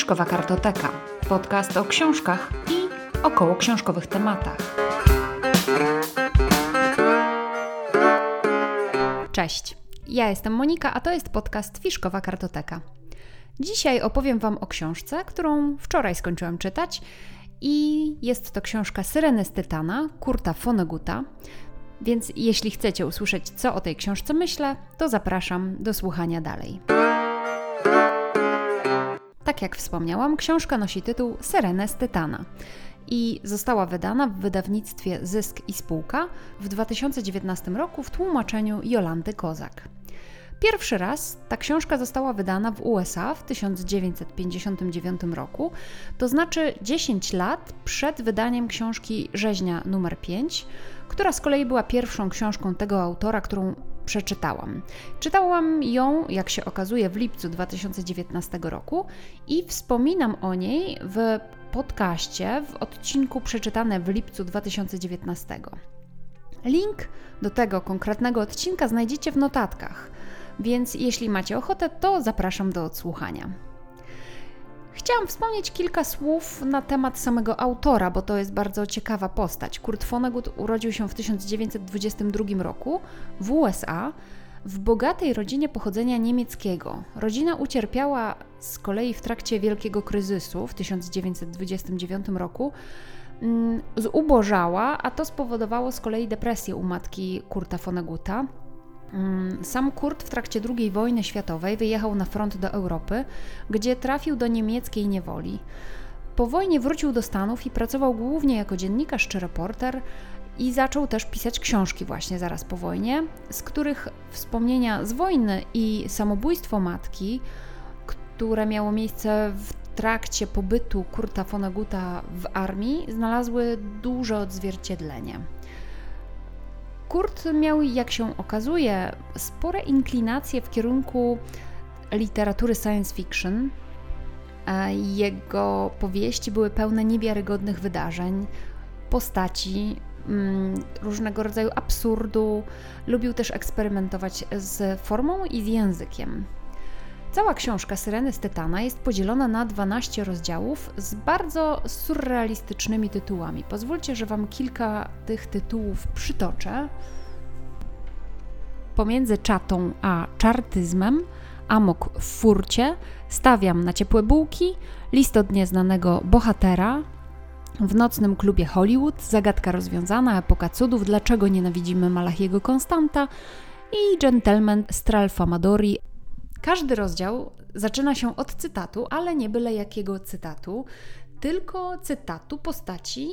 Fiszkowa Kartoteka. Podcast o książkach i około książkowych tematach. Cześć, ja jestem Monika, a to jest podcast Fiszkowa Kartoteka. Dzisiaj opowiem Wam o książce, którą wczoraj skończyłam czytać i jest to książka Syreny z Tytana, Kurta Foneguta. Więc jeśli chcecie usłyszeć, co o tej książce myślę, to zapraszam do słuchania dalej. Tak jak wspomniałam, książka nosi tytuł Syreny z Tytana i została wydana w wydawnictwie Zysk i Spółka w 2019 roku w tłumaczeniu Jolanty Kozak. Pierwszy raz ta książka została wydana w USA w 1959 roku, to znaczy 10 lat przed wydaniem książki Rzeźnia numer 5, która z kolei była pierwszą książką tego autora, którą przeczytałam. Czytałam ją, jak się okazuje, w lipcu 2019 roku i wspominam o niej w podcaście w odcinku przeczytane w lipcu 2019. Link do tego konkretnego odcinka znajdziecie w notatkach, więc jeśli macie ochotę, to zapraszam do odsłuchania. Chciałam wspomnieć kilka słów na temat samego autora, bo to jest bardzo ciekawa postać. Kurt Vonnegut urodził się w 1922 roku w USA w bogatej rodzinie pochodzenia niemieckiego. Rodzina ucierpiała z kolei w trakcie wielkiego kryzysu w 1929 roku. Mm, zubożała, a to spowodowało z kolei depresję u matki Kurta Vonneguta. Mm, sam Kurt w trakcie II wojny światowej wyjechał na front do Europy, gdzie trafił do niemieckiej niewoli. Po wojnie wrócił do Stanów i pracował głównie jako dziennikarz czy reporter i zaczął też pisać książki właśnie zaraz po wojnie, z których wspomnienia z wojny i samobójstwo matki, które miało miejsce w trakcie pobytu Kurta Vonneguta w armii, znalazły duże odzwierciedlenie. Kurt miał, jak się okazuje, spore inklinacje w kierunku literatury science fiction. Jego powieści były pełne niewiarygodnych wydarzeń, postaci, mm, różnego rodzaju absurdu. Lubił też eksperymentować z formą i z językiem. Cała książka Syreny z Tytana jest podzielona na 12 rozdziałów z bardzo surrealistycznymi tytułami. Pozwólcie, że Wam kilka tych tytułów przytoczę. Pomiędzy czatą a czartyzmem, amok w furcie, stawiam na ciepłe bułki, list od nieznanego bohatera, w nocnym klubie Hollywood, zagadka rozwiązana, epoka cudów, dlaczego nienawidzimy Malachiego Konstanta i Gentleman Stralfamadori każdy rozdział zaczyna się od cytatu, ale nie byle jakiego cytatu, tylko cytatu postaci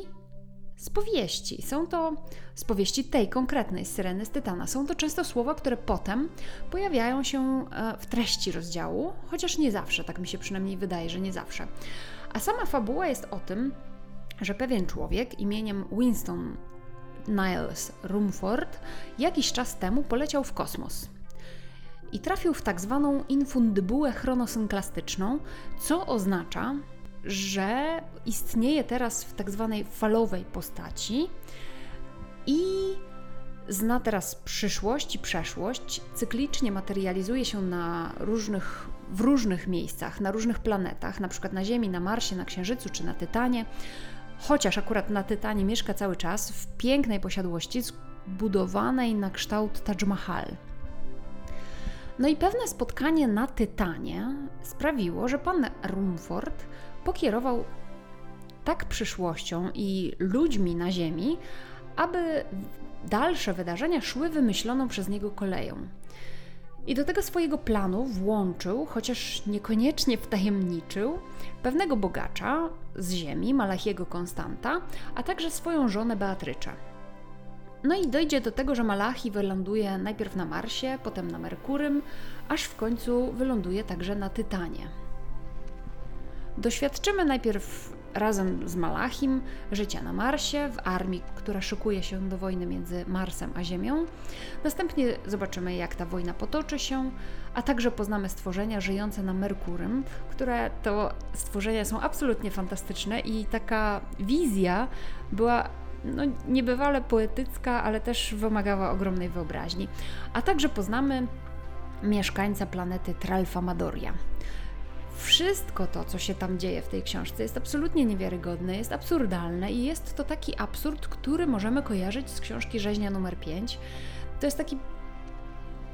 z powieści. Są to z powieści tej konkretnej, Syreny z Tytana. Są to często słowa, które potem pojawiają się e, w treści rozdziału, chociaż nie zawsze, tak mi się przynajmniej wydaje, że nie zawsze. A sama fabuła jest o tym, że pewien człowiek imieniem Winston Niles Rumford jakiś czas temu poleciał w kosmos i trafił w tak zwaną infundybułę chronosynklastyczną, co oznacza, że istnieje teraz w tak zwanej falowej postaci i zna teraz przyszłość i przeszłość, cyklicznie materializuje się na różnych, w różnych miejscach, na różnych planetach, na przykład na Ziemi, na Marsie, na Księżycu czy na Tytanie, chociaż akurat na Tytanie mieszka cały czas w pięknej posiadłości zbudowanej na kształt Taj Mahal. No i pewne spotkanie na Tytanie sprawiło, że pan Rumford pokierował tak przyszłością i ludźmi na Ziemi, aby dalsze wydarzenia szły wymyśloną przez niego koleją. I do tego swojego planu włączył, chociaż niekoniecznie wtajemniczył, pewnego bogacza z ziemi, Malachiego Konstanta, a także swoją żonę Beatryczę. No i dojdzie do tego, że Malachi wyląduje najpierw na Marsie, potem na Merkurym, aż w końcu wyląduje także na Tytanie. Doświadczymy najpierw razem z Malachim życia na Marsie, w armii, która szykuje się do wojny między Marsem a Ziemią. Następnie zobaczymy, jak ta wojna potoczy się, a także poznamy stworzenia żyjące na Merkurym, które to stworzenia są absolutnie fantastyczne i taka wizja była no, niebywale poetycka, ale też wymagała ogromnej wyobraźni. A także poznamy mieszkańca planety Tralfamadoria. Wszystko to, co się tam dzieje w tej książce, jest absolutnie niewiarygodne, jest absurdalne i jest to taki absurd, który możemy kojarzyć z książki Rzeźnia numer 5. To jest taki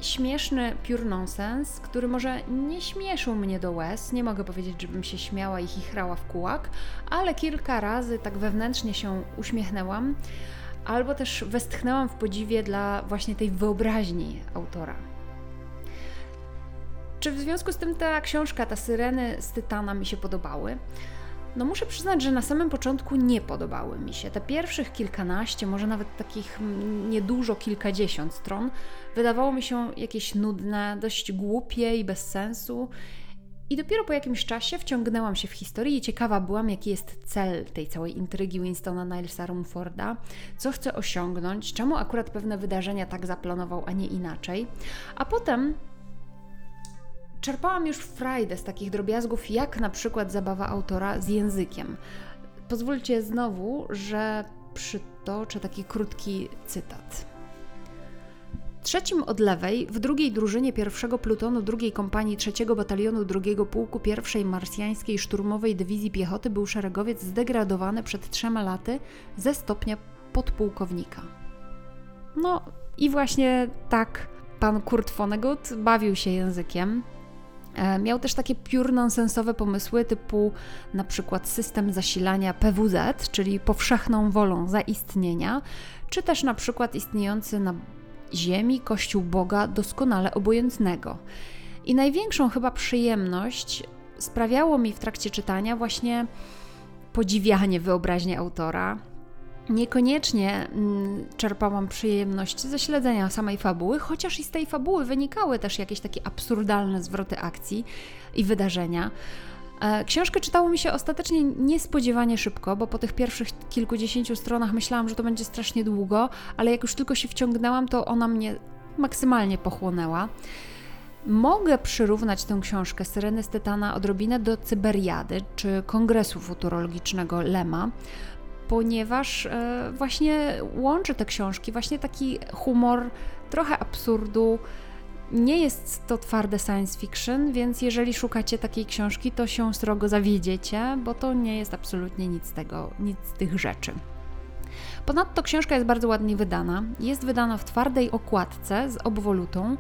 śmieszny pure nonsense, który może nie śmieszył mnie do łez, nie mogę powiedzieć, żebym się śmiała i chichrała w kułak, ale kilka razy tak wewnętrznie się uśmiechnęłam, albo też westchnęłam w podziwie dla właśnie tej wyobraźni autora. Czy w związku z tym ta książka, ta Syreny z Tytana mi się podobały? No muszę przyznać, że na samym początku nie podobały mi się. Te pierwszych kilkanaście, może nawet takich niedużo kilkadziesiąt stron wydawało mi się jakieś nudne, dość głupie i bez sensu. I dopiero po jakimś czasie wciągnęłam się w historię i ciekawa byłam, jaki jest cel tej całej intrygi Winstona Nilesa Rumforda, co chce osiągnąć, czemu akurat pewne wydarzenia tak zaplanował, a nie inaczej. A potem czerpałam już frajdę z takich drobiazgów, jak na przykład zabawa autora z językiem. Pozwólcie znowu, że przytoczę taki krótki cytat. Trzecim od lewej, w drugiej drużynie pierwszego plutonu drugiej kompanii trzeciego batalionu drugiego pułku pierwszej marsjańskiej szturmowej dywizji piechoty był szeregowiec zdegradowany przed trzema laty ze stopnia podpułkownika. No i właśnie tak pan Kurt Vonnegut bawił się językiem, miał też takie pure nonsensowe pomysły typu na przykład system zasilania PWZ, czyli powszechną wolą zaistnienia, czy też na przykład istniejący na Ziemi Kościół Boga doskonale obojętnego. I największą chyba przyjemność sprawiało mi w trakcie czytania właśnie podziwianie wyobraźni autora, Niekoniecznie mm, czerpałam przyjemność ze śledzenia samej fabuły, chociaż i z tej fabuły wynikały też jakieś takie absurdalne zwroty akcji i wydarzenia. E, książkę czytało mi się ostatecznie niespodziewanie szybko, bo po tych pierwszych kilkudziesięciu stronach myślałam, że to będzie strasznie długo, ale jak już tylko się wciągnęłam, to ona mnie maksymalnie pochłonęła. Mogę przyrównać tę książkę Syreny z Tytana odrobinę do Cyberiady czy Kongresu Futurologicznego Lema, ponieważ e, właśnie łączy te książki, właśnie taki humor, trochę absurdu. Nie jest to twarde science fiction, więc jeżeli szukacie takiej książki, to się srogo zawiedziecie, bo to nie jest absolutnie nic z tego, nic z tych rzeczy. Ponadto książka jest bardzo ładnie wydana. Jest wydana w twardej okładce z obwolutą,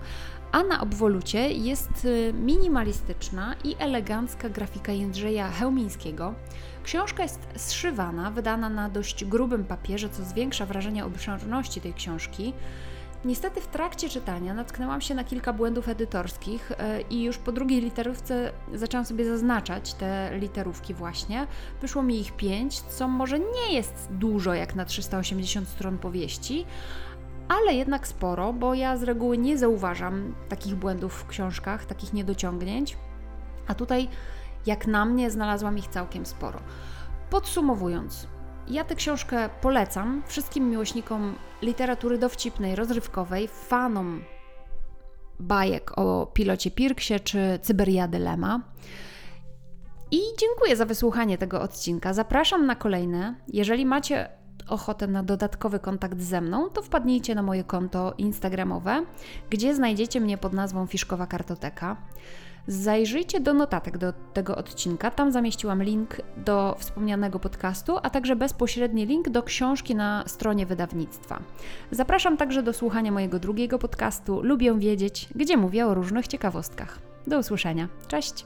a na obwolucie jest y, minimalistyczna i elegancka grafika Jędrzeja Chełmińskiego. Książka jest zszywana, wydana na dość grubym papierze, co zwiększa wrażenie obszerności tej książki. Niestety w trakcie czytania natknęłam się na kilka błędów edytorskich y, i już po drugiej literówce zaczęłam sobie zaznaczać te literówki właśnie. Wyszło mi ich pięć, co może nie jest dużo jak na 380 stron powieści, ale jednak sporo, bo ja z reguły nie zauważam takich błędów w książkach, takich niedociągnięć, a tutaj, jak na mnie, znalazłam ich całkiem sporo. Podsumowując, ja tę książkę polecam wszystkim miłośnikom literatury dowcipnej, rozrywkowej, fanom bajek o pilocie Pirksie czy Cyberiady Lema. I dziękuję za wysłuchanie tego odcinka. Zapraszam na kolejne. Jeżeli macie ochotę na dodatkowy kontakt ze mną, to wpadnijcie na moje konto Instagramowe, gdzie znajdziecie mnie pod nazwą Fiszkowa Kartoteka. Zajrzyjcie do notatek do tego odcinka, tam zamieściłam link do wspomnianego podcastu, a także bezpośredni link do książki na stronie wydawnictwa. Zapraszam także do słuchania mojego drugiego podcastu Lubię Wiedzieć, gdzie mówię o różnych ciekawostkach. Do usłyszenia. Cześć!